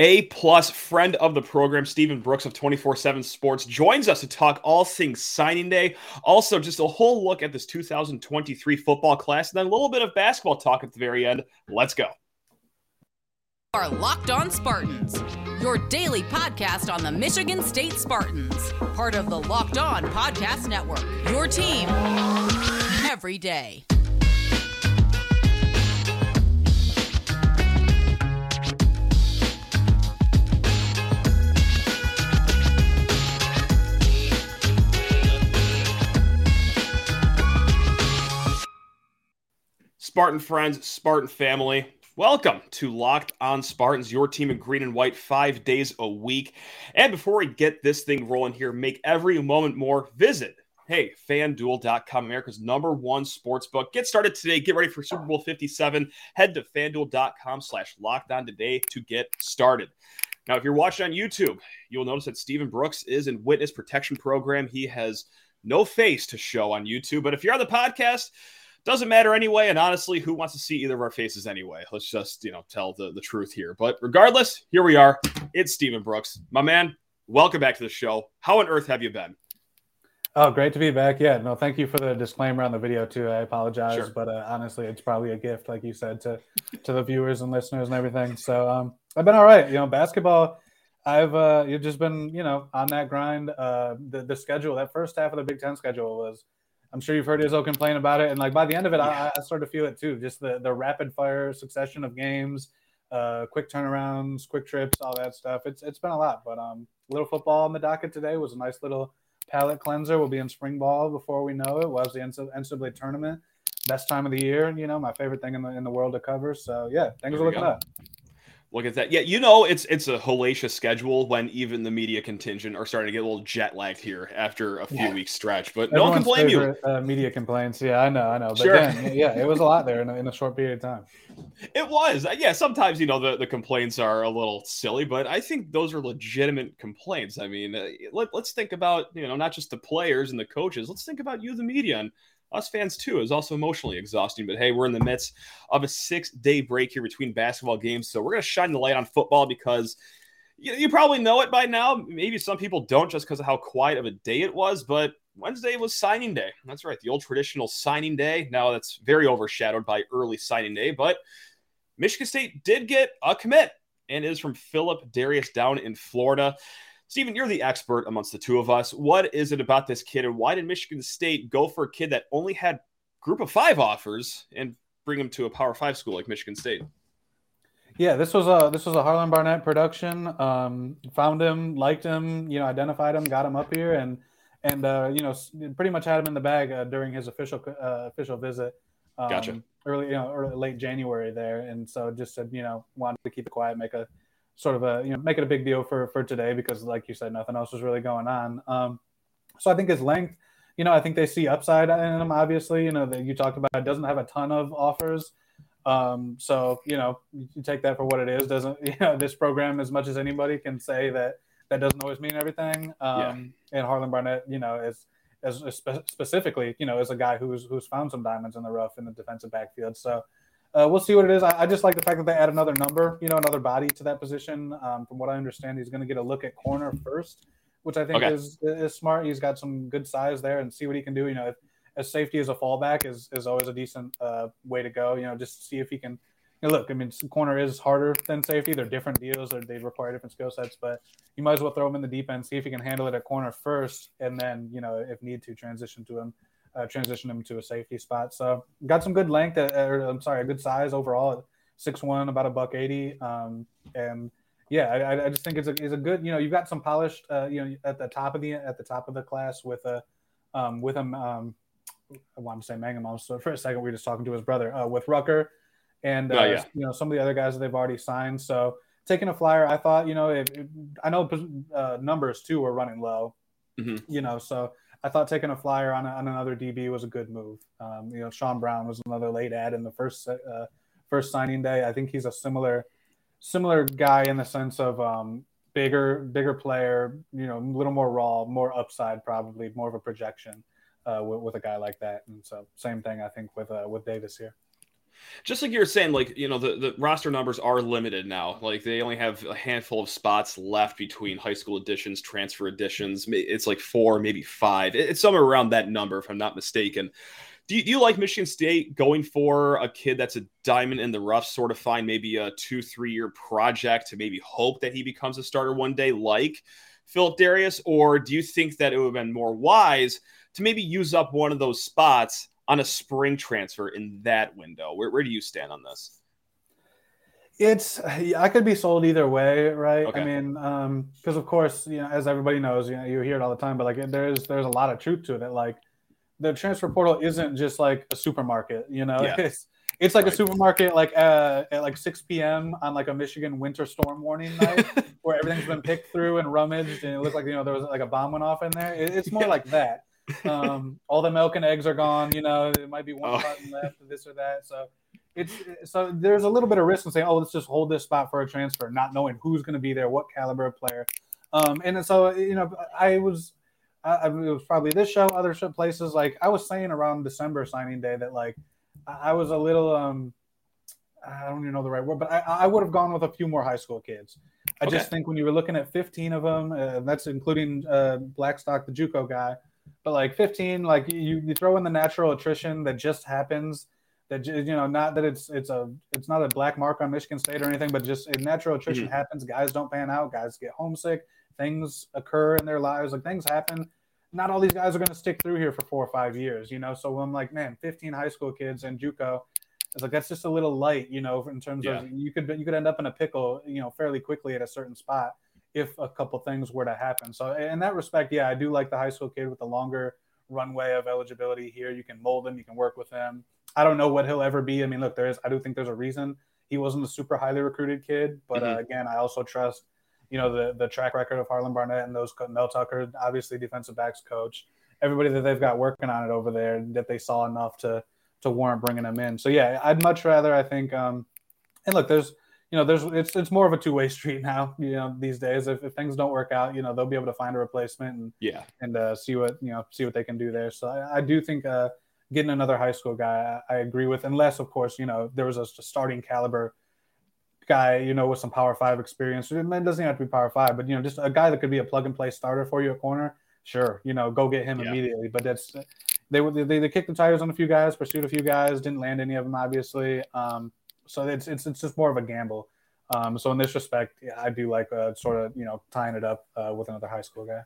A plus friend of the program, Stephen Brooks of 24 7 Sports, joins us to talk all things signing day. Also, just a whole look at this 2023 football class, and then a little bit of basketball talk at the very end. Let's go. Are Locked On Spartans, your daily podcast on the Michigan State Spartans, part of the Locked On Podcast Network. Your team every day. Spartan friends, Spartan family, welcome to Locked On Spartans, your team in green and white five days a week. And before we get this thing rolling here, make every moment more, visit Hey, fanduel.com, America's number one sports book. Get started today. Get ready for Super Bowl 57. Head to fanduel.com slash locked on today to get started. Now, if you're watching on YouTube, you'll notice that Stephen Brooks is in witness protection program. He has no face to show on YouTube. But if you're on the podcast, doesn't matter anyway. And honestly, who wants to see either of our faces anyway? Let's just, you know, tell the, the truth here. But regardless, here we are. It's Stephen Brooks. My man, welcome back to the show. How on earth have you been? Oh, great to be back. Yeah, no, thank you for the disclaimer on the video too. I apologize, Sure. but uh, honestly, it's probably a gift, like you said, to to the viewers and listeners and everything. So um, I've been all right. You know, basketball. I've uh, you've just been you know on that grind. Uh, the the schedule, that first half of the Big Ten schedule was. I'm sure you've heard Izzo complain about it, and like by the end of it, I, I sort of feel it too. Just the the rapid fire succession of games, uh, quick turnarounds, quick trips, all that stuff. It's it's been a lot, but um, little football on the docket today was a nice little palate cleanser. We'll be in spring ball before we know it. Was the NCAA tournament, best time of the year. You know, my favorite thing in the in the world to cover. So yeah, things There are looking go. up. Look at that. Yeah, you know it's it's a hellacious schedule when even the media contingent are starting to get a little jet lagged here after a few Yeah. weeks stretch. But no one can Everyone's blame you. Uh, media complaints. Yeah, I know, I know. But Sure. then, yeah, it was a lot there in a, in a short period of time. It was. Uh, Yeah, sometimes, you know, the, the complaints are a little silly, but I think those are legitimate complaints. I mean, uh, let, let's think about, you know, not just the players and the coaches. Let's think about you, the media, and us fans too. Is also emotionally exhausting. But hey, we're in the midst of a six day break here between basketball games. So we're going to shine the light on football because you, you probably know it by now. Maybe some people don't just because of how quiet of a day it was, but Wednesday was signing day. That's right, the old traditional signing day. Now that's very overshadowed by early signing day, but Michigan State did get a commit and is from Philip Darius down in Florida. Stephen, you're the expert amongst the two of us. What is it about this kid, and why did Michigan State go for a kid that only had group of five offers and bring him to a Power Five school like Michigan State? Yeah, this was a this was a Harlon Barnett production. Um, found him, liked him, you know, identified him, got him up here, and and uh, you know, pretty much had him in the bag uh, during his official uh, official visit. Um, Gotcha. Early, you know, early, late January there, and so just said, you know, wanted to keep it quiet, make a sort of a you know, make it a big deal for for today because, like you said, nothing else was really going on. Um, so I think his length, you know, I think they see upside in him. Obviously, you know, that you talked about, doesn't have a ton of offers. Um, so you know, you take that for what it is. Doesn't you know this program as much as anybody can say that that doesn't always mean everything. Um, and Harlon Barnett, you know, is as spe- specifically, you know, as a guy who's who's found some diamonds in the rough in the defensive backfield. So uh, we'll see what it is. I, I just like the fact that they add another number, you know, another body to that position. Um, from what I understand, he's going to get a look at corner first, which I think Okay. is is smart. He's got some good size there, and see what he can do. You know, if, as safety as a fallback is is always a decent uh, way to go. You know, just see if he can. You know, look, I mean, corner is harder than safety. They're different deals, or they require different skill sets. But you might as well throw him in the deep end, see if he can handle it at corner first, and then you know, if need to, transition to him, uh, transition him to a safety spot. So got some good length, uh, or I'm sorry, a good size overall, six one, about a buck eighty, um, and yeah, I, I just think it's a, it's a good. You know, you've got some polished, uh, you know, at the top of the at the top of the class with a, um, with him. Um, I wanted to say Mangham. So for a second, we were just talking to his brother uh, with Rucker, and uh, Oh, yeah. you know some of the other guys that they've already signed. So taking a flyer, I thought, you know, if, if- I know uh, numbers too were running low, Mhm. you know, so I thought taking a flyer on, a, on another DB was a good move. Um, you know, Sean Brown was another late ad in the first uh, first signing day. I think he's a similar similar guy in the sense of um, bigger bigger player, you know, a little more raw, more upside, probably more of a projection uh, with, with a guy like that. And so same thing I think with uh, with Davis here. Just like you were saying, like you know, the, the roster numbers are limited now. Like they only have a handful of spots left between high school additions, transfer additions. It's like four, maybe five. It's somewhere around that number, if I'm not mistaken. Do you, do you like Michigan State going for a kid that's a diamond in the rough, sort of find maybe a two, three year project to maybe hope that he becomes a starter one day, like Philip Darius? Or do you think that it would have been more wise to maybe use up one of those spots on a spring transfer in that window. Where, where do you stand on this? It's I could be sold either way, right? Okay. I mean, um, because of course, you know, as everybody knows, you know, you hear it all the time, but like there's there's a lot of truth to it. Like the transfer portal isn't just like a supermarket, you know. Yeah. It's it's like right. a supermarket like uh, at like 6 p.m. on like a Michigan winter storm warning night where everything's been picked through and rummaged and it looks like you know there was like a bomb went off in there. It, it's more yeah. like that. Um, all the milk and eggs are gone. You know, there might be one oh. button left, this or that. So it's so there's a little bit of risk in saying, oh, let's just hold this spot for a transfer, not knowing who's going to be there, what caliber of player. Um, and so you know, I was. I, it was probably this show, other places. Like I was saying around December signing day that like I was a little um I don't even know the right word, but I, I would have gone with a few more high school kids. I okay. just think when you were looking at 15 of them, uh, that's including uh, Blackstock, the JUCO guy, but like 15, like you, you throw in the natural attrition that just happens. That you know, not that it's it's a it's not a black mark on Michigan State or anything, but just natural attrition mm-hmm. happens. Guys don't pan out. Guys get homesick. Things occur in their lives. Like things happen. Not all these guys are going to stick through here for four or five years, you know. So I'm like, man, 15 high school kids and JUCO. It's like that's just a little light, you know, in terms yeah. of you could you could end up in a pickle, you know, fairly quickly at a certain spot if a couple things were to happen. So in that respect, yeah, I do like the high school kid with the longer runway of eligibility here. You can mold him, you can work with him. I don't know what he'll ever be. I mean, look, there's I do think there's a reason he wasn't a super highly recruited kid, but mm-hmm. uh, again, I also trust you know the the track record of Harlon Barnett and those Mel Tucker, obviously defensive backs coach, everybody that they've got working on it over there that they saw enough to to warrant bringing him in. So yeah, I'd much rather I think. Um, and look, there's you know, there's it's it's more of a two way street now. You know, these days, if, if things don't work out, you know, they'll be able to find a replacement and yeah, and uh, see what you know, see what they can do there. So I, I do think uh, getting another high school guy, I, I, agree with, unless of course, you know, there was a, a, starting caliber guy, you know, with some Power Five experience. It doesn't have to be Power Five, but you know, just a guy that could be a plug and play starter for you at corner. Sure, you know, go get him yeah. immediately. But that's they, they they kicked the tires on a few guys, pursued a few guys, didn't land any of them, obviously. Um, so it's it's it's just more of a gamble. Um, so in this respect, yeah, I do like uh, sort of you know tying it up uh, with another high school guy.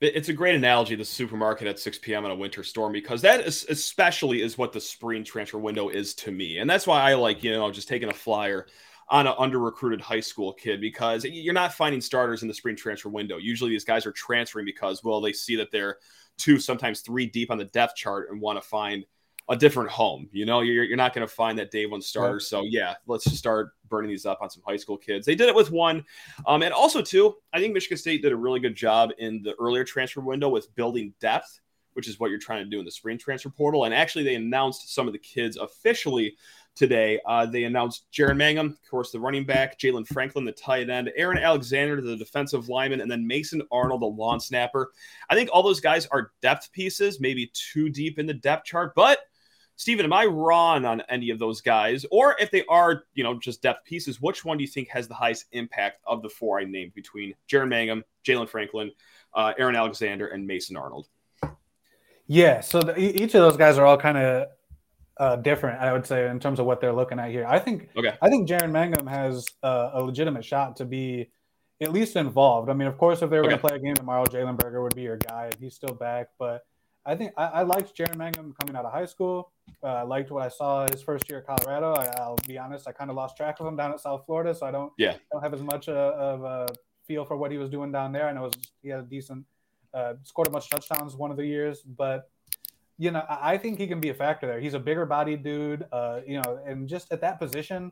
It's a great analogy, the supermarket at 6 p.m. on a winter storm, because that is especially is what the spring transfer window is to me, and that's why I like you know just taking a flyer on an under recruited high school kid because you're not finding starters in the spring transfer window. Usually these guys are transferring because well they see that they're two sometimes three deep on the depth chart and want to find a different home. You know, you're, you're not going to find that day one starter. So yeah, let's just start burning these up on some high school kids. They did it with one, um, and also too. I think Michigan State did a really good job in the earlier transfer window with building depth, which is what you're trying to do in the spring transfer portal. And actually, they announced some of the kids officially today. Uh, they announced Jaren Mangham, of course, the running back, Jalen Franklin, the tight end, Aaron Alexander, the defensive lineman, and then Mason Arnold, the lawn snapper. I think all those guys are depth pieces, maybe too deep in the depth chart, but Stephen, am I wrong on any of those guys? Or if they are, you know, just depth pieces, which one do you think has the highest impact of the four I named between Jaren Mangham, Jalen Franklin, uh, Aaron Alexander, and Mason Arnold? Yeah, so the, each of those guys are all kind of uh, different, I would say, in terms of what they're looking at here. I think, okay. I think Jaren Mangham has uh, a legitimate shot to be at least involved. I mean, of course, if they were okay. going to play a game tomorrow, Jalen Berger would be your guy. If he's still back, but I think I, I liked Jaren Mangham coming out of high school. Uh, I liked what I saw his first year at Colorado. I, will be honest, I kind of lost track of him down at South Florida, so I don't yeah don't have as much uh, of a feel for what he was doing down there. I know was, he had a decent uh, scored a bunch of touchdowns one of the years, but you know I, I think he can be a factor there. He's a bigger bodied dude, uh, you know, and just at that position,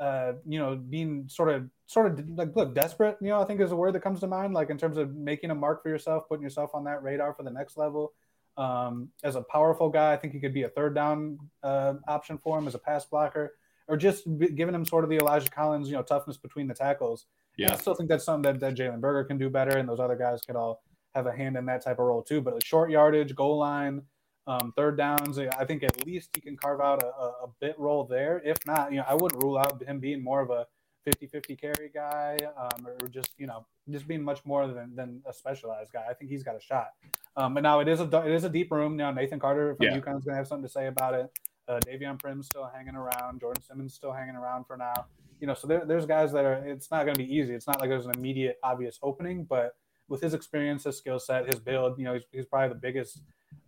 uh, you know, being sort of sort of like look desperate, you know, I think is a word that comes to mind, like in terms of making a mark for yourself, putting yourself on that radar for the next level. Um, as a powerful guy, I think he could be a third down uh, option for him as a pass blocker, or just giving him sort of the Elijah Collins, you know, toughness between the tackles. Yeah, and I still think that's something that, that Jalen Berger can do better, and those other guys could all have a hand in that type of role too. But like short yardage, goal line, Um, third downs, I think at least he can carve out a, a, bit role there. If not, you know, I wouldn't rule out him being more of a 50-50 carry guy, um, or just you know, just being much more than, than a specialized guy. I think he's got a shot. Um, but now it is a it is a deep room. Now Nathan Carter from yeah. UConn's gonna have something to say about it. Uh, Davion Primm's still hanging around. Jordan Simmons still hanging around for now. You know, so there, there's guys that are. It's not going to be easy. It's not like there's an immediate obvious opening, but with his experience, his skill set, his build, you know, he's, he's probably the biggest,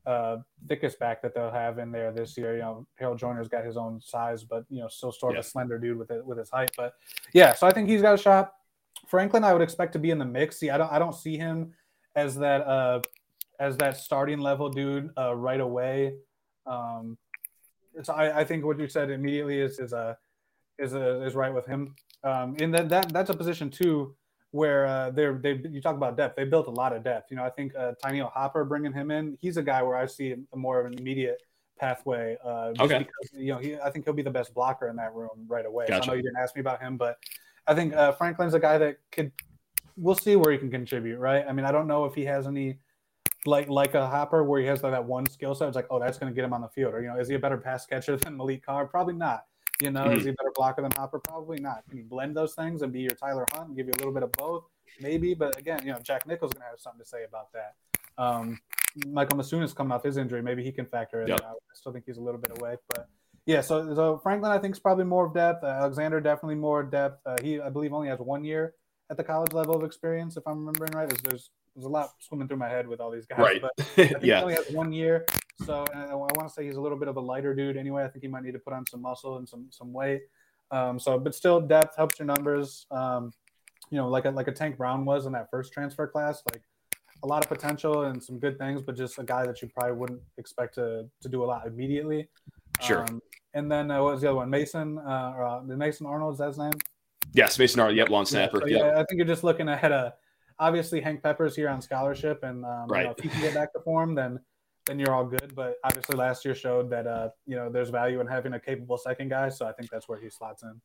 uh, thickest back that they'll have in there this year. You know, Harold Joiner's got his own size, but you know, still sort of yeah. a slender dude with it with his height. But yeah, so I think he's got a shot. Franklin, I would expect to be in the mix. See, I don't, I don't see him as that, uh, as that starting level dude uh, right away. Um, so I, I think what you said immediately is is a uh, is a, is right with him. Um, and that that that's a position too where uh, they're they you talk about depth. They built a lot of depth. You know, I think uh, Tyneil Hopper bringing him in, he's a guy where I see a more of an immediate pathway. Uh, okay. Because, you know, he, I think he'll be the best blocker in that room right away. Gotcha. I know you didn't ask me about him, but I think uh, Franklin's a guy that could. We'll see where he can contribute, right? I mean, I don't know if he has any like like a Hopper where he has like that one skill set. It's like, oh, that's going to get him on the field. Or you know, is he a better pass catcher than Maliq Carr? Probably not. You know, mm-hmm. is he a better blocker than Hopper? Probably not. Can he blend those things and be your Tyler Hunt and give you a little bit of both? Maybe, but again, you know, Jack Nichols is going to have something to say about that. Um, Michael Masunas coming off his injury, maybe he can factor in. Yep. I still think he's a little bit away, but yeah. So, so Franklin, I think is probably more of depth. Uh, Alexander definitely more depth. Uh, he, I believe, only has one year at the college level of experience, if I'm remembering right. There's, there's there's a lot swimming through my head with all these guys. Right. But yeah. he only has one year. So I, want to say he's a little bit of a lighter dude anyway. I think he might need to put on some muscle and some some weight. Um, so, but still, depth helps your numbers. Um, you know, like a, like a Tank Brown was in that first transfer class, like a lot of potential and some good things, but just a guy that you probably wouldn't expect to to do a lot immediately. Sure. Um, and then uh, what was the other one? Mason, uh, or, uh, Mason Arnold, is that his name? Yes, Mason Arnold. Yep, long snapper. Yeah, so, yeah, I think you're just looking ahead a obviously Hank Pepper's here on scholarship, and um, right. you know, if he can get back to form, then then you're all good. But obviously, last year showed that uh, you know there's value in having a capable second guy, so I think that's where he slots in.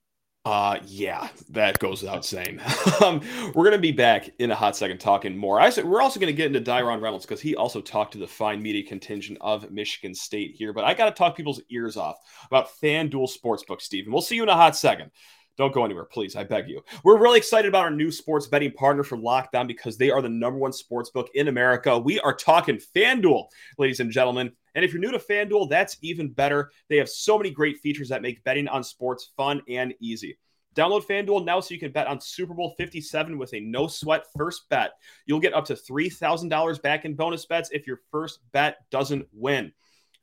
Uh, yeah, that goes without saying. um, we're gonna be back in a hot second talking more. I said we're also gonna get into Diron Reynolds because he also talked to the fine media contingent of Michigan State here. But I got to talk people's ears off about FanDuel Sportsbook, Steve, and we'll see you in a hot second. Don't go anywhere, please. I beg you. We're really excited about our new sports betting partner from Locked On because they are the number one sports book in America. We are talking FanDuel, ladies and gentlemen. And if you're new to FanDuel, that's even better. They have so many great features that make betting on sports fun and easy. Download FanDuel now so you can bet on Super Bowl 57 with a no sweat first bet. You'll get up to $3,000 back in bonus bets if your first bet doesn't win.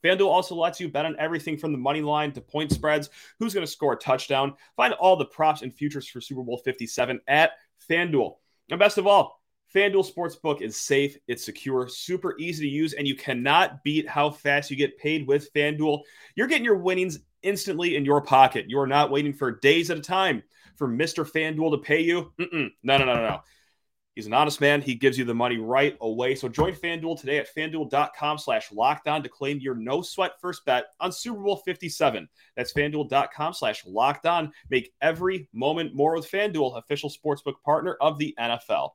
FanDuel also lets you bet on everything from the money line to point spreads, who's going to score a touchdown. Find all the props and futures for Super Bowl 57 at FanDuel. And best of all, FanDuel Sportsbook is safe, it's secure, super easy to use, and you cannot beat how fast you get paid with FanDuel. You're getting your winnings instantly in your pocket. You are not waiting for days at a time for Mr. FanDuel to pay you. Mm-mm. No, no, no, no, no. He's an honest man. He gives you the money right away. So join FanDuel today at fanduel.com slash lockdown to claim your no sweat first bet on Super Bowl 57. That's fanduel.com slash lockdown. Make every moment more with FanDuel, official sportsbook partner of the NFL.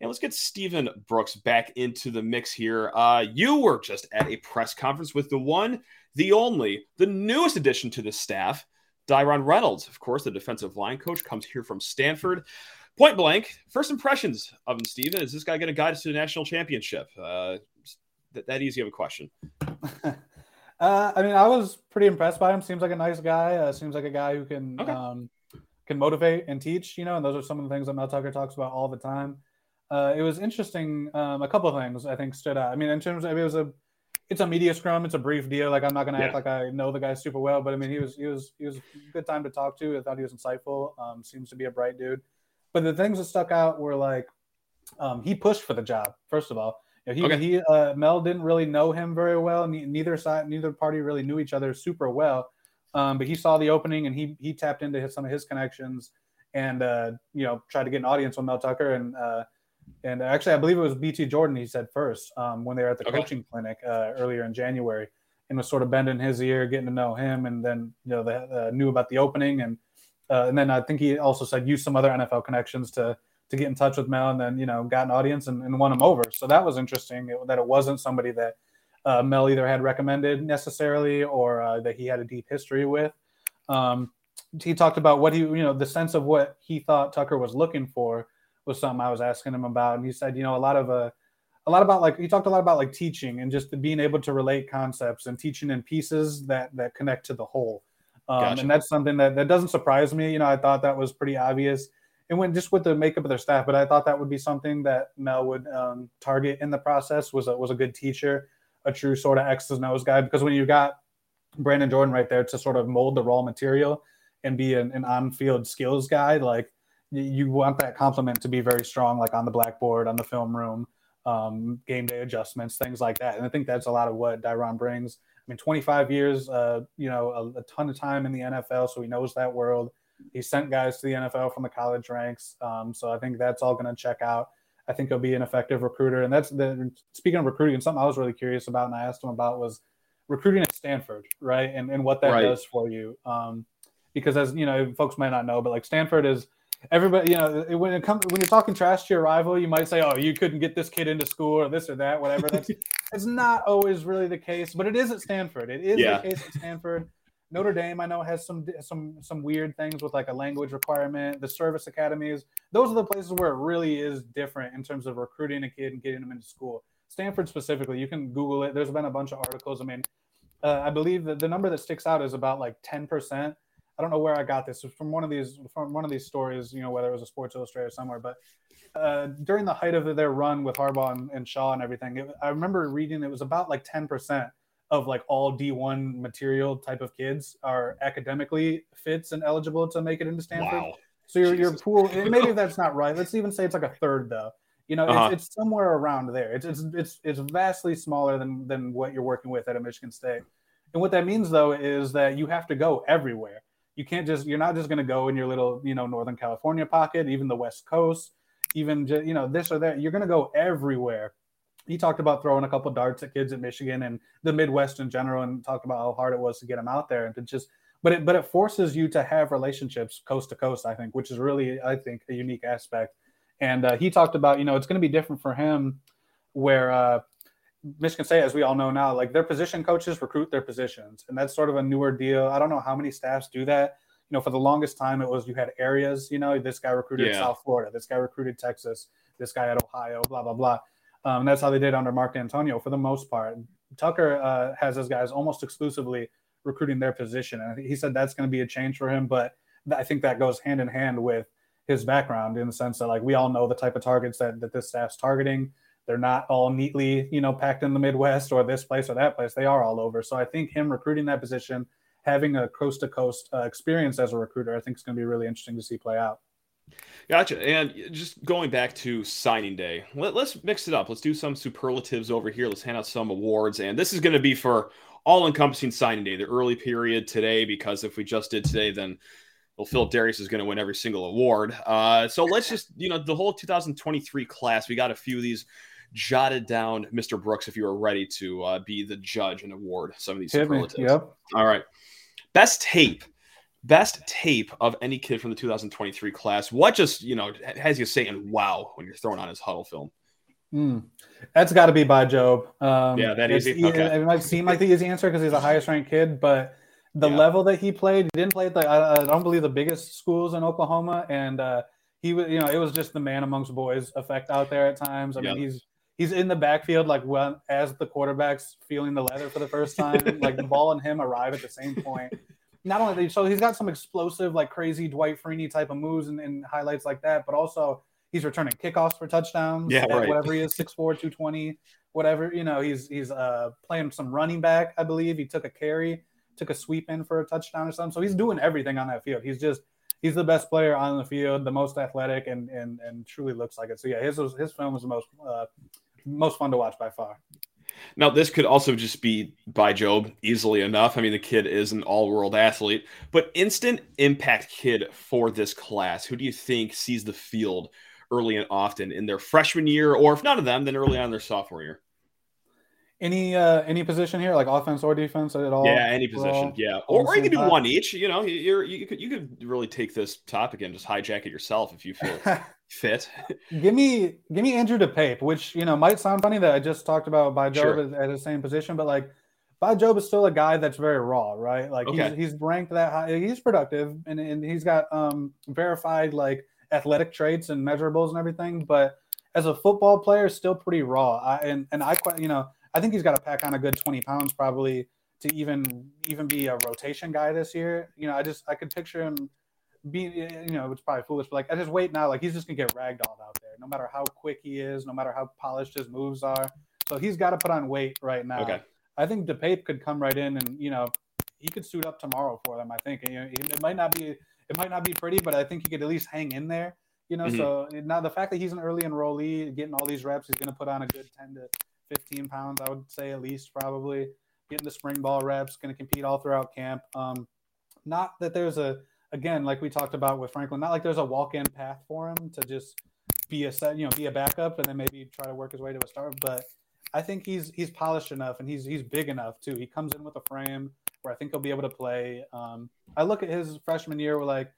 And let's get Stephen Brooks back into the mix here. Uh, you were just at a press conference with the one, the only, the newest addition to the staff, Diron Reynolds. Of course, the defensive line coach comes here from Stanford point blank, first impressions of him, Stephen. Is this guy going to guide us to the national championship? Uh, that, that easy of a question. uh, I mean, I was pretty impressed by him. Seems like a nice guy. Uh, seems like a guy who can okay. um, can motivate and teach. You know, and those are some of the things that Mel Tucker talks about all the time. Uh, it was interesting. Um, a couple of things I think stood out. I mean, in terms of it was a it's a media scrum. It's a brief deal. Like I'm not going to yeah. act like I know the guy super well, but I mean, he was he was he was a good time to talk to. I thought he was insightful. Um, seems to be a bright dude. But the things that stuck out were like um, he pushed for the job. First of all, you know, he okay. he uh, Mel didn't really know him very well. Neither side, neither party really knew each other super well. Um, but he saw the opening and he he tapped into his, some of his connections and uh, you know tried to get an audience with Mel Tucker and uh, and actually I believe it was BT Jordan he said first um, when they were at the okay. coaching clinic uh, earlier in January and was sort of bending his ear, getting to know him, and then you know they uh, knew about the opening and uh, and then I think he also said use some other NFL connections to to get in touch with Mel, and then you know got an audience and, and won him over. So that was interesting that it wasn't somebody that uh, Mel either had recommended necessarily or uh, that he had a deep history with. Um, he talked about what he, you know, the sense of what he thought Tucker was looking for was something I was asking him about, and he said, you know, a lot of uh, a lot about like he talked a lot about like teaching and just being able to relate concepts and teaching in pieces that that connect to the whole. Um, gotcha. And that's something that that doesn't surprise me. You know, I thought that was pretty obvious. And when just with the makeup of their staff, but I thought that would be something that Mel would um, target in the process was a, was a good teacher, a true sort of X's and O's guy. Because when you got Brandon Jordan right there to sort of mold the raw material and be an, an on-field skills guy, like you want that compliment to be very strong, like on the blackboard, on the film room, um, game day adjustments, things like that. And I think that's a lot of what Diron brings. I mean, 25 years, uh, you know, a, a, ton of time in the NFL, so he knows that world. He sent guys to the NFL from the college ranks, um, so I think that's all going to check out. I think he'll be an effective recruiter, and that's the speaking of recruiting. Something I was really curious about, and I asked him about was recruiting at Stanford, right, and and what that right. does for you. Um, because as you know, folks might not know, but like Stanford is everybody, you know, when it comes when you're talking trash to your rival, you might say, "Oh, you couldn't get this kid into school or this or that, whatever." That's it's not always really the case, but it is at Stanford. It is yeah. the case at Stanford. Notre Dame, I know, has some some some weird things with like a language requirement. The service academies, those are the places where it really is different in terms of recruiting a kid and getting them into school. Stanford specifically, you can Google it. There's been a bunch of articles. I mean, uh, I believe that the number that sticks out is about like 10 percent I don't know where I got this from one of these from one of these stories, you know, whether it was a Sports Illustrated or somewhere, but uh, during the height of their run with Harbaugh and, and Shaw and everything, it, I remember reading it was about like 10% of like all D1 material type of kids are academically fits and eligible to make it into Stanford. Wow. So your, your pool, maybe that's not right. Let's even say it's like a third though. You know, uh-huh. it's, it's somewhere around there. It's, it's, it's, it's vastly smaller than, than what you're working with at a Michigan State. And what that means though is that you have to go everywhere you can't just you're not just going to go in your little you know northern california pocket even the west coast even just, you know this or that. You're going to go everywhere. He talked about throwing a couple darts at kids at michigan and the midwest in general and talked about how hard it was to get them out there and to just but it but it forces you to have relationships coast to coast i think which is really i think a unique aspect. And uh, he talked about you know it's going to be different for him where uh, Michigan State, as we all know now, like their position coaches recruit their positions, and that's sort of a newer deal. I don't know how many staffs do that. You know, for the longest time, it was you had areas. You know, this guy recruited yeah. South Florida, this guy recruited Texas, this guy at Ohio, blah blah blah. Um, that's how they did under Mark Dantonio for the most part. Tucker uh, has his guys almost exclusively recruiting their position, and he said that's going to be a change for him. But I think that goes hand in hand with his background in the sense that like we all know the type of targets that that this staff's targeting they're not all neatly, you know, packed in the Midwest or this place or that place. They are all over. So I think him recruiting that position, having a coast to coast experience as a recruiter, I think is going to be really interesting to see play out. Gotcha. And just going back to signing day, let, us mix it up. Let's do some superlatives over here. Let's hand out some awards. And this is going to be for all encompassing signing day, the early period today, because if we just did today, then well, Philip Darius is going to win every single award. Uh, so let's just, you know, the whole 2023 class, we got a few of these jotted down, Mr. Brooks, if you are ready to uh, be the judge and award some of these Hit superlatives. Me. Yep. All right. Best tape. Best tape of any kid from the 2023 class. What just, you know, has you saying wow when you're throwing on his Hudl film? Mm. That's got to be Bai Jobe. Um, yeah, that easy. Okay. It might seem like the easy answer because he's the highest ranked kid, but the yeah. level that he played, he didn't play at the, I, I, don't believe the biggest schools in Oklahoma. And uh, he was, you know, it was just the man amongst boys effect out there at times. I yep. mean, he's he's in the backfield like when as the quarterback's feeling the leather for the first time. like the ball and him arrive at the same point. Not only that, so he's got some explosive, like crazy Dwight Freeney type of moves and, and highlights like that, but also he's returning kickoffs for touchdowns. Yeah, right. Whatever he is, 6'4", 220, whatever. You know, he's he's uh, playing some running back, I believe. He took a carry, took a sweep in for a touchdown or something. So he's doing everything on that field. He's just he's the best player on the field, the most athletic, and and and truly looks like it. So yeah, his his film was the most uh, most fun to watch by far. Now, this could also just be Bai Jobe easily enough. I mean, the kid is an all world athlete, but instant impact kid for this class. Who do you think sees the field early and often in their freshman year, or if none of them, then early on their sophomore year? Any uh any position here, like offense or defense at all? Yeah, any position. Yeah, or, or you can do one each. You know, you're you could you could really take this topic and just hijack it yourself if you feel fit. give me give me Andrew DePape, which you know might sound funny that I just talked about Bai Jobe sure. at, at the same position, but like Bai Jobe is still a guy that's very raw, right? Like okay. he's, he's ranked that high. He's productive and, and he's got um verified like athletic traits and measurables and everything, but as a football player, still pretty raw. I, and and I quite you know I think he's got to pack on a good 20 pounds probably to even even be a rotation guy this year. You know, I just I could picture him being you know it's probably foolish, but like at his weight now, like he's just gonna get ragdolled out there, no matter how quick he is, no matter how polished his moves are. So he's got to put on weight right now. Okay. I think DePape could come right in and you know he could suit up tomorrow for them. I think you know, it might not be it might not be pretty, but I think he could at least hang in there. You know, mm-hmm. so now the fact that he's an early enrollee, getting all these reps, he's going to put on a good ten to 15 pounds, I would say at least probably getting the spring ball reps, going to compete all throughout camp. Um, not that there's a, again, like we talked about with Franklin, not like there's a walk-in path for him to just be a set, you know, be a backup and then maybe try to work his way to a start. But I think he's he's polished enough and he's he's big enough too. He comes in with a frame where I think he'll be able to play. Um, I look at his freshman year with like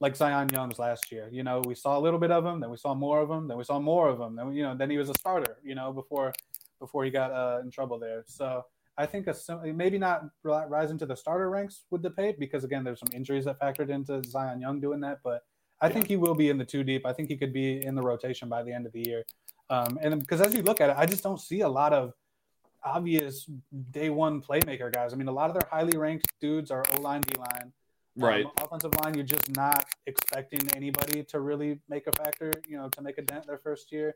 like Zion Young's last year. You know, we saw a little bit of him, then we saw more of him, then we saw more of him. Then you know, then he was a starter. You know, before before he got uh, in trouble there. So I think a, maybe not rising to the starter ranks with DePape because again, there's some injuries that factored into Zion Young doing that, but I yeah. think he will be in the two deep. I think he could be in the rotation by the end of the year. Um, and because as you look at it, I just don't see a lot of obvious day one playmaker guys. I mean, a lot of their highly ranked dudes are O line, D line. Right. Um, offensive line, you're just not expecting anybody to really make a factor, you know, to make a dent their first year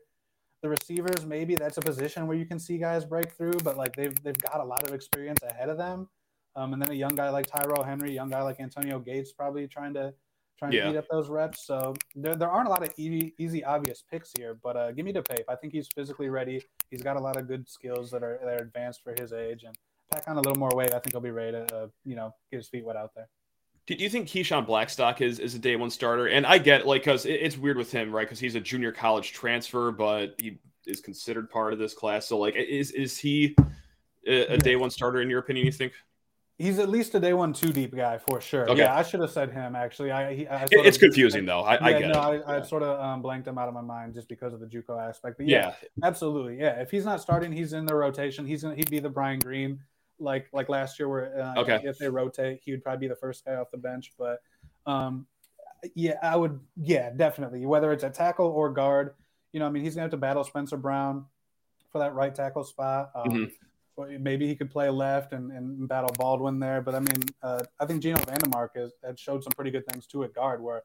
the receivers, maybe that's a position where you can see guys break through, but like they've they've got a lot of experience ahead of them. Um, and then a young guy like Tyrell Henry, young guy like Antonio Gates, probably trying to trying yeah. to beat up those reps. So there, there aren't a lot of easy, easy obvious picks here. But uh, give me DePape. I think he's physically ready. He's got a lot of good skills that are that are advanced for his age, and pack on a little more weight. I think he'll be ready to uh, you know get his feet wet out there. Do you think Keyshawn Blackstock is, is a day one starter? And I get like because it, it's weird with him, right? Because he's a junior college transfer, but he is considered part of this class. So like, is is he a, a day one starter in your opinion? You think? He's at least a day one two deep guy for sure. Okay. Yeah, I should have said him actually. I, he, I it's of, confusing I, though. I, yeah, I get no, it. I, I sort of um, blanked him out of my mind just because of the JUCO aspect. But yeah, yeah, absolutely. Yeah, if he's not starting, he's in the rotation. He's gonna he'd be the Brian Green like like last year where uh, okay. if they rotate, he would probably be the first guy off the bench. But um, yeah, I would yeah definitely whether it's a tackle or guard you know, I mean, he's going to have to battle Spencer Brown for that right tackle spot. Um, mm-hmm. Maybe he could play left and, and battle Baldwin there. But I mean, uh, I think Geno VanDeMark has, has showed some pretty good things too at guard where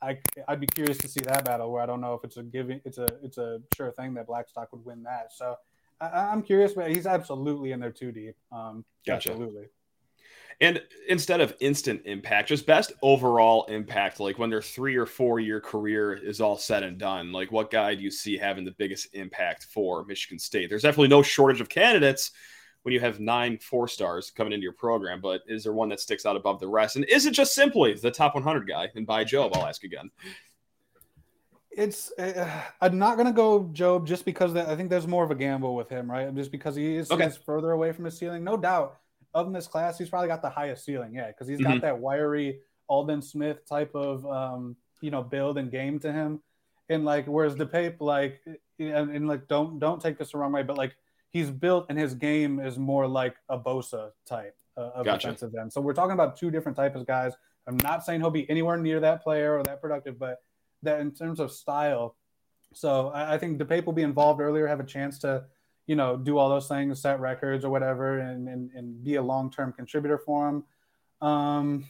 I, I'd be curious to see that battle where I don't know if it's a giving, it's a, it's a sure thing that Blackstock would win that. So I, am curious, but he's absolutely in there too deep. Um, gotcha. Absolutely. And instead of instant impact, just best overall impact, like when their three or four year career is all said and done, like what guy do you see having the biggest impact for Michigan State? There's definitely no shortage of candidates when you have nine four stars coming into your program, but is there one that sticks out above the rest? And is it just simply the top 100 guy? And Bai Jobe, I'll ask again. It's uh, I'm not gonna go Jobe just because I think there's more of a gamble with him, right? Just because he is, okay. further away from his ceiling, no doubt of this class, he's probably got the highest ceiling. Yeah, because he's got mm-hmm. that wiry Aldon Smith type of um, you know build and game to him. And like, whereas DePape, like, and, and like, don't don't take this the wrong way, but like, he's built and his game is more like a Bosa type uh, of gotcha. defensive end. So we're talking about two different types of guys. I'm not saying he'll be anywhere near that player or that productive, but that in terms of style. So I, I think DePape will be involved earlier, have a chance to you know, do all those things, set records or whatever, and and, and be a long term contributor for him. Um,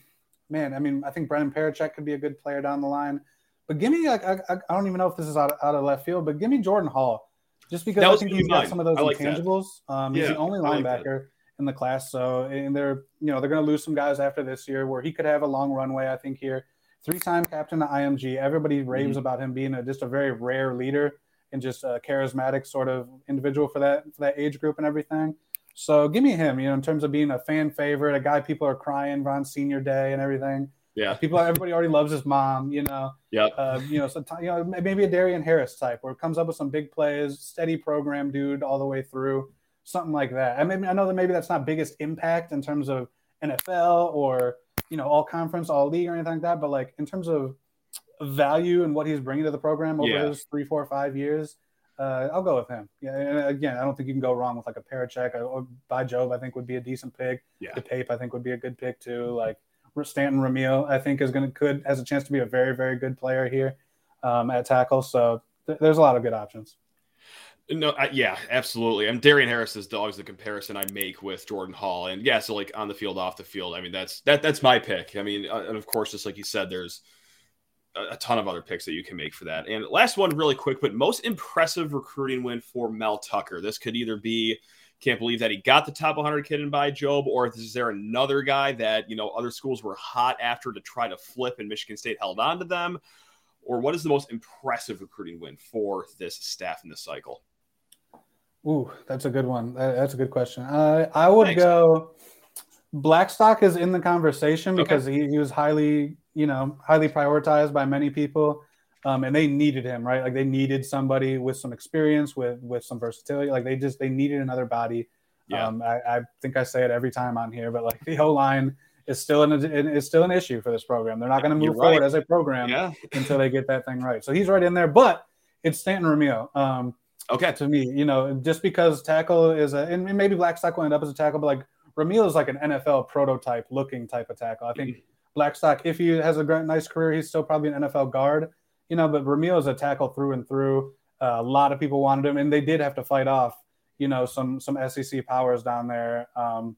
man, I mean, I think Brennan Parachek could be a good player down the line. But give me, like, I, I don't even know if this is out of, out of left field, but give me Jordan Hall, just because I think he's got some of those like intangibles. Um, he's the only linebacker like in the class, so and they're you know they're going to lose some guys after this year where he could have a long runway. I think here, three-time captain of IMG. Everybody raves mm-hmm. about him being a, just a very rare leader and just a charismatic sort of individual for that for that age group and everything. So give me him, you know, in terms of being a fan favorite, a guy people are crying on senior day and everything. Yeah, people, everybody already loves his mom, you know. Yeah. Uh, you know, so you know, maybe a Darian Harris type, where it comes up with some big plays, steady program dude all the way through. something like that. I mean, I know that maybe that's not biggest impact in terms of NFL or you know all conference, all league, or anything like that. But like in terms of value and what he's bringing to the program over Yeah. his three, four, five years, uh, I'll go with him. Yeah, and again, I don't think you can go wrong with like a Parachek or Bai Jobe. I think would be a decent pick. Yeah. DePape, I think would be a good pick too. Like Stanton Ramil, I think is going to could has a chance to be a very, very good player here um, at tackle. So th- there's a lot of good options. No, I, yeah, absolutely. And Darian Harris is the- always the comparison I make with Jordan Hall, and yeah, so like on the field, off the field. I mean, that's that that's my pick. I mean, uh, and of course, just like you said, there's a, a ton of other picks that you can make for that. And last one, really quick, but most impressive recruiting win for Mel Tucker. This could either be can't believe that he got the top 100 kid in Bai Jobe, or is there another guy that you know other schools were hot after to try to flip, and Michigan State held on to them, or what is the most impressive recruiting win for this staff in this cycle? Ooh, that's a good one. That- That's a good question. Uh, I would Thanks. go. Blackstock is in the conversation Okay. because he, he was highly, you know, highly prioritized by many people, um, and they needed him, right? Like they needed somebody with some experience, with with some versatility. Like they just they needed another body. Yeah. Um, I, I think I say it every time on here, but like the O line is still an is still an issue for this program. They're not going to move right. forward as a program Yeah. until they get that thing right. So he's right in there, but it's Stanton Ramil. Um, Okay. to me, you know, just because tackle is a, and maybe Blackstock will end up as a tackle, but like Ramil is like an NFL prototype looking type of tackle. I think Blackstock, if he has a great, nice career, he's still probably an NFL guard, you know, but Ramil is a tackle through and through. Uh, a lot of people wanted him, and they did have to fight off, you know, some some SEC powers down there. Um,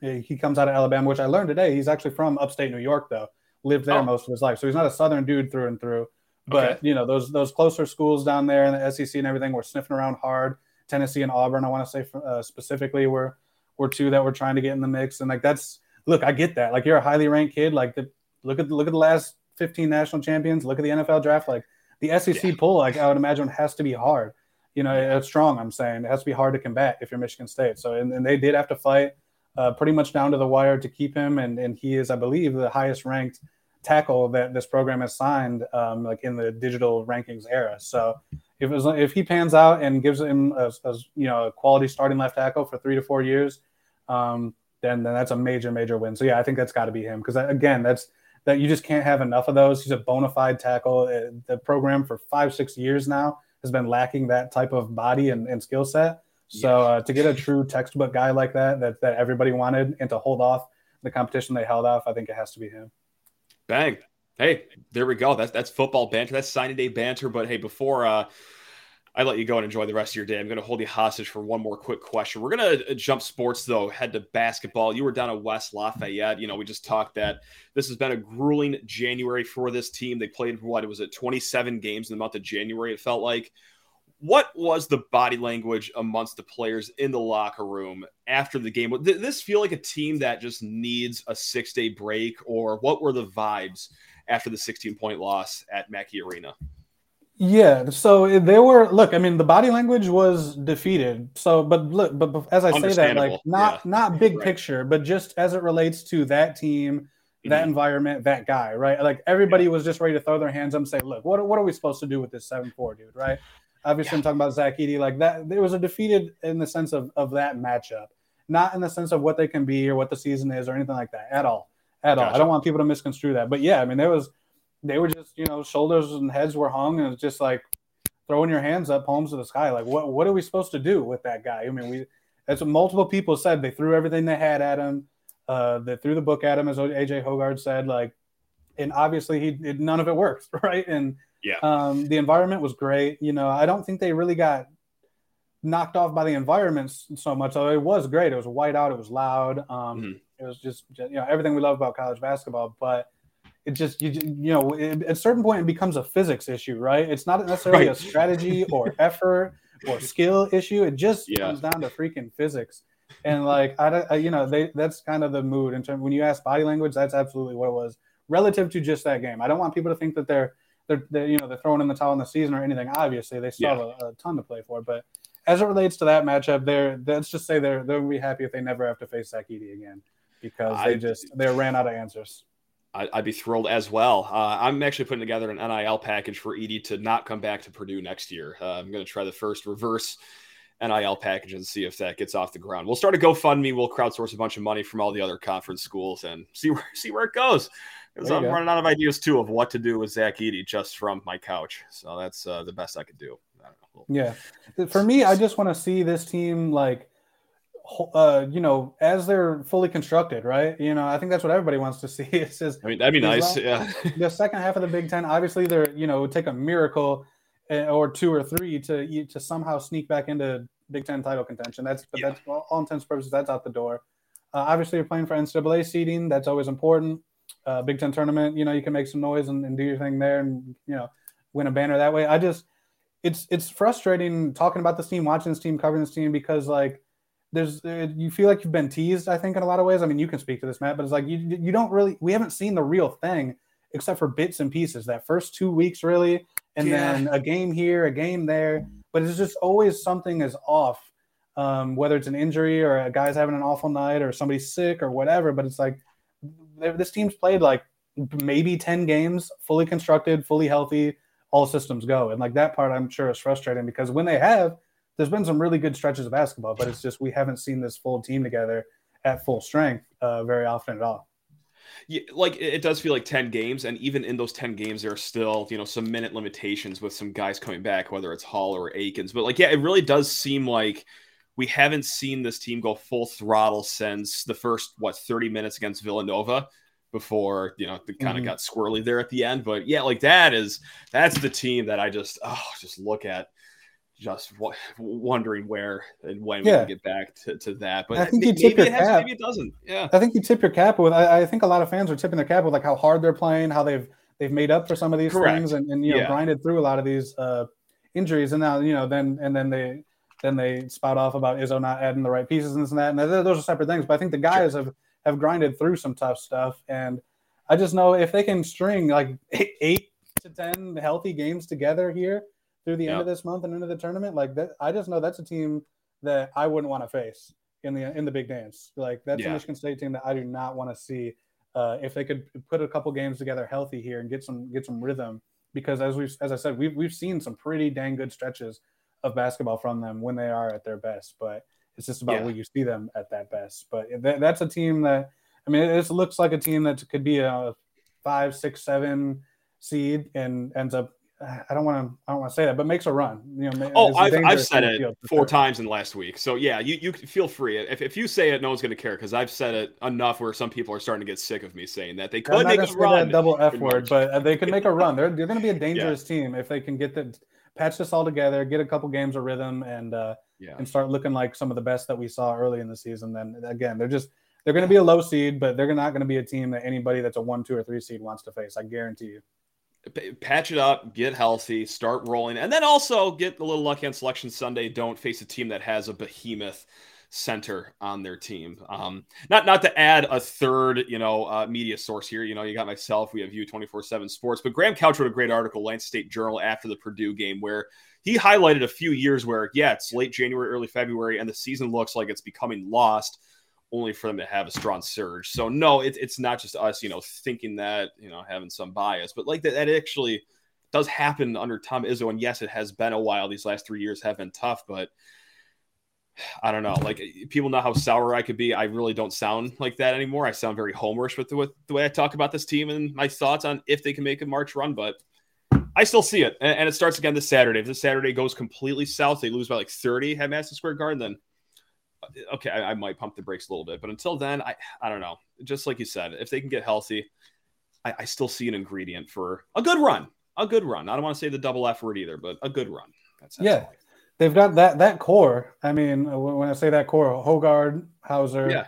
he he comes out of Alabama, which I learned today. He's actually from upstate New York, though. Lived there Oh. most of his life, so he's not a Southern dude through and through. But Okay. you know those those closer schools down there in the SEC and everything were sniffing around hard. Tennessee and Auburn, I want to say uh, specifically, were were two that were trying to get in the mix. And like that's look, I get that. Like you're a highly ranked kid. Like the look at look at the last 15 national champions. Look at the NFL draft. Like the SEC Yeah. poll, like I would imagine, has to be hard. You know, it's strong. I'm saying it has to be hard to combat if you're Michigan State. So and, and they did have to fight uh, pretty much down to the wire to keep him. And and he is, I believe, the highest ranked tackle that this program has signed, um, like in the digital rankings era. So if was, if he pans out and gives him a, a you know a quality starting left tackle for three to four years, um, then then that's a major major win. So yeah, I think that's got to be him because again, that's that you just can't have enough of those. He's a bona fide tackle. Uh, The program for five six years now has been lacking that type of body and, and skill set. So uh, to get a true textbook guy like that, that that everybody wanted, and to hold off the competition they held off, I think it has to be him. Bang. Hey, there we go. That's that's football banter. That's signing day banter. But hey, before uh, I let you go and enjoy the rest of your day, I'm going to hold you hostage for one more quick question. We're going to jump sports though, head to basketball. You were down at West Lafayette. You know, we just talked that this has been a grueling January for this team. They played what was it, 27 games in the month of January. It felt like. What was the body language amongst the players in the locker room after the game? Did this feel like a team that just needs a six day break, or what were the vibes after the 16 point loss at Mackey Arena? Yeah, so they were look. I mean, the body language was defeated. So, but look, but, but as I say that, like not not big Right. picture, but just as it relates to that team, that Mhm. environment, that guy, right? Like everybody was just ready to throw their hands up and say, "Look, what what are we supposed to do with this seven four dude?" Right? Obviously, I'm talking about Zach Edey. Like that, there was a defeated in the sense of of that matchup, not in the sense of what they can be or what the season is or anything like that at all, at all. I don't want people to misconstrue that, but yeah, I mean, there was they were just you know shoulders and heads were hung and it's just like throwing your hands up palms to the sky like what what are we supposed to do with that guy i mean we as multiple people said they threw everything they had at him uh they threw the book at him as AJ Hoggard said like and obviously he it, none of it worked right and Yeah. um the environment was great. You know i don't think they really got knocked off by the environment so much although it was great. It was white out. It was loud. Um Mhm. it was just you know everything we love about college basketball but it just you you know it, at a certain point it becomes a physics issue right? It's not necessarily a strategy or effort or skill issue. It just Yeah. comes down to freaking physics. And like I, I you know they that's kind of the mood in terms when you ask body language that's absolutely what it was. Relative to just that game i don't want people to think that they're they're, they're you know they're throwing in the towel in the season or anything obviously they still Yeah. have a, a ton to play for but as it relates to that matchup they're let's just say they're they'll be happy if they never have to face Zach Edey again because I- they just they ran out of answers I- I'd be thrilled as well. Uh, I'm actually putting together an NIL package for Edey to not come back to Purdue next year. Uh, I'm going to try the first reverse NIL package and see if that gets off the ground. We'll start a GoFundMe. We'll crowdsource a bunch of money from all the other conference schools and see where see where it goes. Because I'm go. running out of ideas too of what to do with Zach Edey just from my couch. So that's uh, the best I could do. I yeah, for me, I just want to see this team like uh, you know, as they're fully constructed, right? You know, I think that's what everybody wants to see. It's just, I mean, that'd be nice. yeah. the second half of the Big Ten, obviously, they're, you know, it would take a miracle eh, or two or three to to somehow sneak back into Big Ten title contention. That's, but yeah. that's all, all intents and purposes, that's out the door. Uh, obviously, you're playing for NCAA seeding. That's always important. Uh, Big Ten tournament, you know, you can make some noise and, and do your thing there, and you know, win a banner that way. I just, it's it's frustrating talking about this team, watching this team, covering this team because like there's uh, you feel like you've been teased. I think in a lot of ways. I mean, you can speak to this, Matt, but it's like you you don't really we haven't seen the real thing except for bits and pieces. That first two weeks, really, and yeah. then a game here, a game there, but it's just always something is off. Um, whether it's an injury or a guy's having an awful night or somebody's sick or whatever, but it's like this team's played like maybe 10 games fully constructed, fully healthy, all systems go. And like that part, I'm sure is frustrating because when they have, there's been some really good stretches of basketball, but it's just we haven't seen this full team together at full strength uh, very often at all. Yeah, like it does feel like 10 games, and even in those 10 games, there are still, you know, some minute limitations with some guys coming back, whether it's Hall or Akins. But like, yeah, it really does seem like we haven't seen this team go full throttle since the first what 30 minutes against Villanova before you know the kind of mm-hmm. got squirrely there at the end but yeah like that is that's the team that i just oh just look at just w- wondering where and when yeah. we can get back to, to that. But I think you tip your it cap. maybe it doesn't. Yeah, I think you tip your cap with. I, I, think a lot of fans are tipping their cap with like how hard they're playing, how they've they've made up for some of these Correct. things, and, and you know yeah. grinded through a lot of these uh, injuries, and now you know then and then they then they spout off about Izzo not adding the right pieces and this and that, and those are separate things. But I think the guys sure. have have grinded through some tough stuff, and I just know if they can string like eight, to ten healthy games together here through the yep. end of this month and into the tournament, like that, I just know that's a team that I wouldn't want to face in the in the big dance. Like that's yeah. a Michigan State team that I do not want to see. Uh, if they could put a couple games together healthy here and get some get some rhythm, because as we as I said, we've we've seen some pretty dang good stretches of basketball from them when they are at their best. But it's just about yeah. where you see them at that best. But that, that's a team that I mean, it looks like a team that could be a five, six, seven seed and ends up I don't want to. I don't want to say that, but makes a run. You know. Oh, I've, I've said it four times in the last week. So yeah, you you feel free. If, if you say it, no one's going to care because I've said it enough where some people are starting to get sick of me saying that they could make a run. double F word, but they could make a run. They're they're going to be a dangerous yeah. team if they can get the patch this all together, get a couple games of rhythm, and uh, yeah. and start looking like some of the best that we saw early in the season. Then again, they're just they're going to be a low seed, but they're not going to be a team that anybody that's a one, two, or three seed wants to face. I guarantee you patch it up, get healthy, start rolling, and then also get a little lucky on Selection Sunday. Don't face a team that has a behemoth center on their team. Um, not not to add a third, you know, uh, media source here. You know, you got myself. We have you twenty four seven Sports, but Graham Couch wrote a great article, Lansing State Journal, after the Purdue game, where he highlighted a few years where, yeah, it's late January, early February, and the season looks like it's becoming lost only for them to have a strong surge. So no, it, it's not just us, you know, thinking that, you know, having some bias, but like that, that actually does happen under Tom Izzo. And yes, it has been a while. These last three years have been tough, but I don't know. Like people know how sour I could be. I really don't sound like that anymore. I sound very homerish with the, with the way I talk about this team and my thoughts on if they can make a March run, but I still see it. And, and it starts again this Saturday. If this Saturday goes completely south, they lose by like 30 at Madison Square Garden, then uh, okay, I, I, might pump the brakes a little bit, but until then, I I don't know. Just like you said, if they can get healthy, I, I still see an ingredient for a good run. A good run. I don't want to say the double F word either, but a good run. That's, that's yeah. They've got that that core. I mean, when I say that core, Hoggard, Hauser, yeah.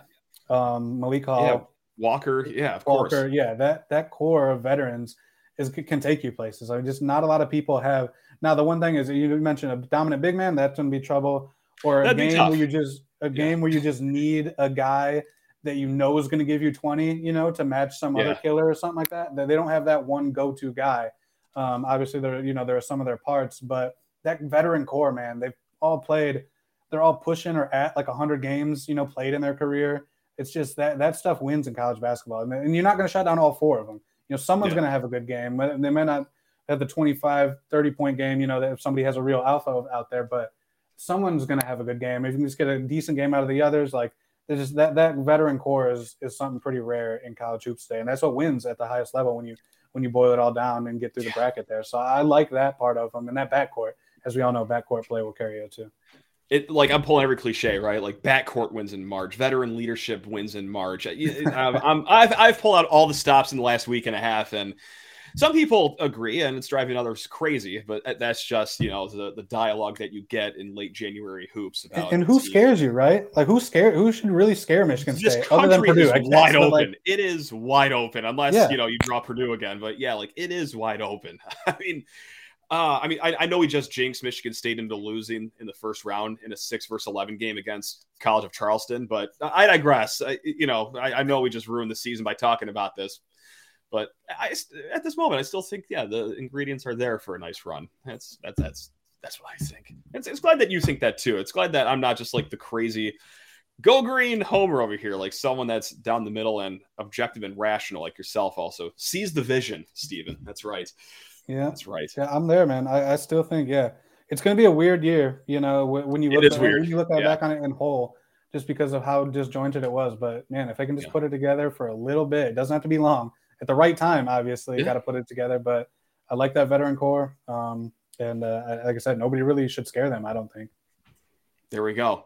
um, Malik Hall, yeah. Walker, yeah, of Walker, course. yeah. That that core of veterans is can take you places. I mean, just not a lot of people have. Now, the one thing is you mentioned a dominant big man. That's going to be trouble. Or a That'd game where you just a game yeah. where you just need a guy that you know is going to give you 20, you know, to match some yeah. other killer or something like that. They don't have that one go-to guy. Um, obviously, there, you know, there are some of their parts, but that veteran core, man, they've all played. They're all pushing or at like 100 games, you know, played in their career. It's just that that stuff wins in college basketball, and, you're not going to shut down all four of them. You know, someone's yeah. going to have a good game. They may not have the 25, 30 point game, you know, if somebody has a real alpha out there, but someone's going to have a good game. If you can just get a decent game out of the others, like there's just that that veteran core is is something pretty rare in college hoops today, and that's what wins at the highest level when you when you boil it all down and get through the bracket there. So I like that part of them, and that backcourt, as we all know, backcourt play will carry you too. It like I'm pulling every cliche, right? Like backcourt wins in March, veteran leadership wins in March. I'm, I'm I've I've pulled out all the stops in the last week and a half, and some people agree and it's driving others crazy but that's just you know the, the dialogue that you get in late january hoops about and, and who scares you right like who scared who should really scare michigan this state other than purdue is wide open like, it is wide open unless yeah. you know you draw purdue again but yeah like it is wide open i mean uh, I mean, I, I, know we just jinxed Michigan State into losing in the first round in a six versus eleven game against College of Charleston, but I digress. I, you know, I, I know we just ruined the season by talking about this. But I, at this moment, I still think, yeah, the ingredients are there for a nice run. That's that's that's that's what I think. It's, it's glad that you think that too. It's glad that I'm not just like the crazy go green homer over here, like someone that's down the middle and objective and rational, like yourself. Also sees the vision, Stephen. That's right. Yeah, that's right. Yeah, I'm there, man. I, I still think, yeah, it's going to be a weird year. You know, when you look, at, when you look yeah. back on it in whole, just because of how disjointed it was. But man, if I can just yeah. put it together for a little bit, it doesn't have to be long at the right time. Obviously, yeah. got to put it together. But I like that veteran core, um, and uh, like I said, nobody really should scare them. I don't think. There we go.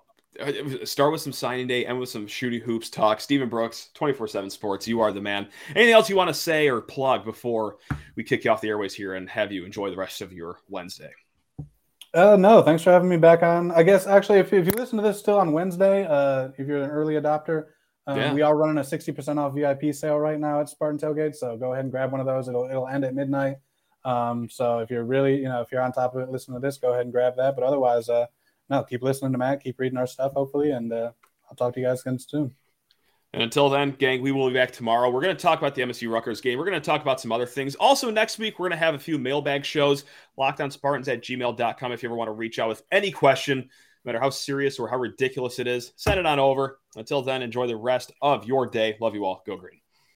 Start with some signing day, and with some shooty hoops talk. Stephen Brooks, twenty four seven Sports. You are the man. Anything else you want to say or plug before we kick you off the airways here and have you enjoy the rest of your Wednesday? Uh, no, thanks for having me back on. I guess actually, if, if you listen to this still on Wednesday, uh, if you're an early adopter, um, yeah. We are running a 60% off VIP sale right now at Spartan Tailgate. So go ahead and grab one of those. It'll, it'll end at midnight. Um, so if you're really, you know, if you're on top of it, listen to this, go ahead and grab that. But otherwise, uh, no, keep listening to Matt, keep reading our stuff, hopefully. And uh, I'll talk to you guys again soon. And until then, gang, we will be back tomorrow. We're going to talk about the MSU Rutgers game. We're going to talk about some other things. Also, next week, we're going to have a few mailbag shows. Lockedonspartans at gmail.com if you ever want to reach out with any question no matter how serious or how ridiculous it is, send it on over. Until then, enjoy the rest of your day. Love you all. Go green.